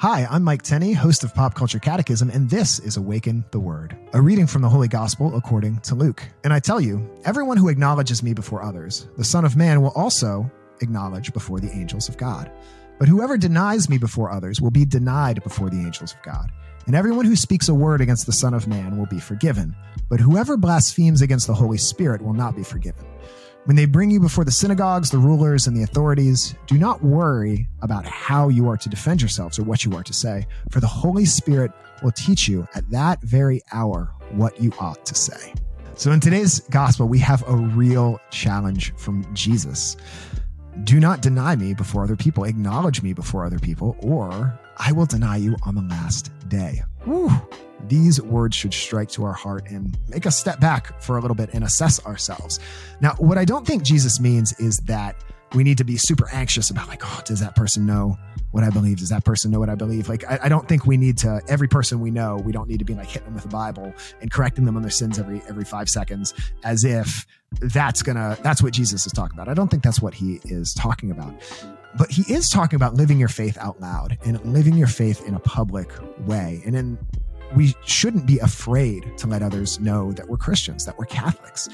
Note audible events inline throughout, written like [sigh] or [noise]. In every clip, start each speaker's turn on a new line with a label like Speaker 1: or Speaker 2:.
Speaker 1: Hi, I'm Mike Tenney, host of Pop Culture Catechism, and this is Awaken the Word, a reading from the Holy Gospel according to Luke. And I tell you, everyone who acknowledges me before others, the Son of Man will also acknowledge before the angels of God. But whoever denies me before others will be denied before the angels of God. And everyone who speaks a word against the Son of Man will be forgiven. But whoever blasphemes against the Holy Spirit will not be forgiven. When they bring you before the synagogues, the rulers, and the authorities, do not worry about how you are to defend yourselves or what you are to say, for the Holy Spirit will teach you at that very hour what you ought to say. So, in today's gospel, we have a real challenge from Jesus. Do not deny me before other people, acknowledge me before other people, or I will deny you on the last day. Whew. These words should strike to our heart and make us step back for a little bit and assess ourselves. Now, what I don't think Jesus means is that we need to be super anxious about, like, oh, does that person know what I believe? Does that person know what I believe? Like, I, I, don't think we need to, every person we know, we don't need to be like hitting them with the Bible and correcting them on their sins every, every five seconds as if that's gonna, that's what Jesus is talking about. I don't think that's what he is talking about. But he is talking about living your faith out loud and living your faith in a public way. And in we shouldn't be afraid to let others know that we're Christians, that we're Catholics.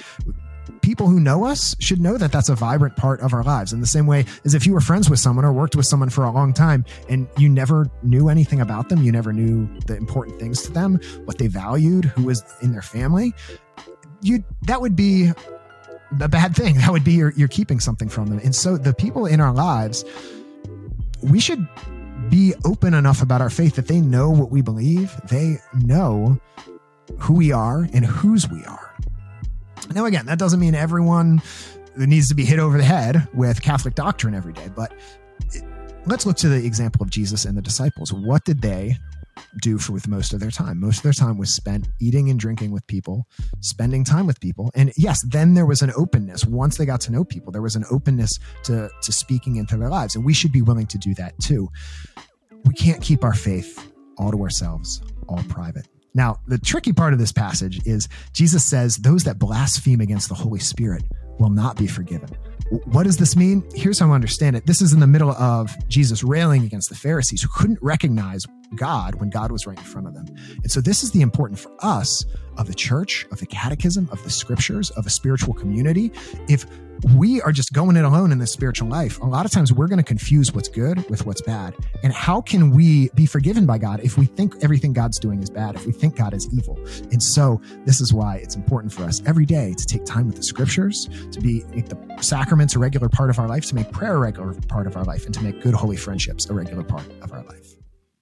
Speaker 1: People who know us should know that that's a vibrant part of our lives. In the same way as if you were friends with someone or worked with someone for a long time and you never knew anything about them, you never knew the important things to them, what they valued, who was in their family, you that would be a bad thing. [laughs] That would be you're, you're keeping something from them. And so the people in our lives, we should be open enough about our faith that they know what we believe. They know who we are and whose we are. Now, again, that doesn't mean everyone needs to be hit over the head with Catholic doctrine every day, but let's look to the example of Jesus and the disciples. What did they do for with most of their time. Most of their time was spent eating and drinking with people, spending time with people. And yes, then there was an openness. Once they got to know people, there was an openness to, to speaking into their lives. And we should be willing to do that too. We can't keep our faith all to ourselves, all private. Now, the tricky part of this passage is Jesus says, Those that blaspheme against the Holy Spirit will not be forgiven. What does this mean? Here's how I understand it. This is in the middle of Jesus railing against the Pharisees who couldn't recognize God when God was right in front of them. And so this is the important for us of the church, of the catechism, of the scriptures, of a spiritual community. If we are just going it alone in this spiritual life, a lot of times we're going to confuse what's good with what's bad. And how can we be forgiven by God if we think everything God's doing is bad, if we think God is evil? And so this is why it's important for us every day to take time with the scriptures, to be make the sacraments a regular part of our life, to make prayer a regular part of our life, and to make good holy friendships a regular part of our life.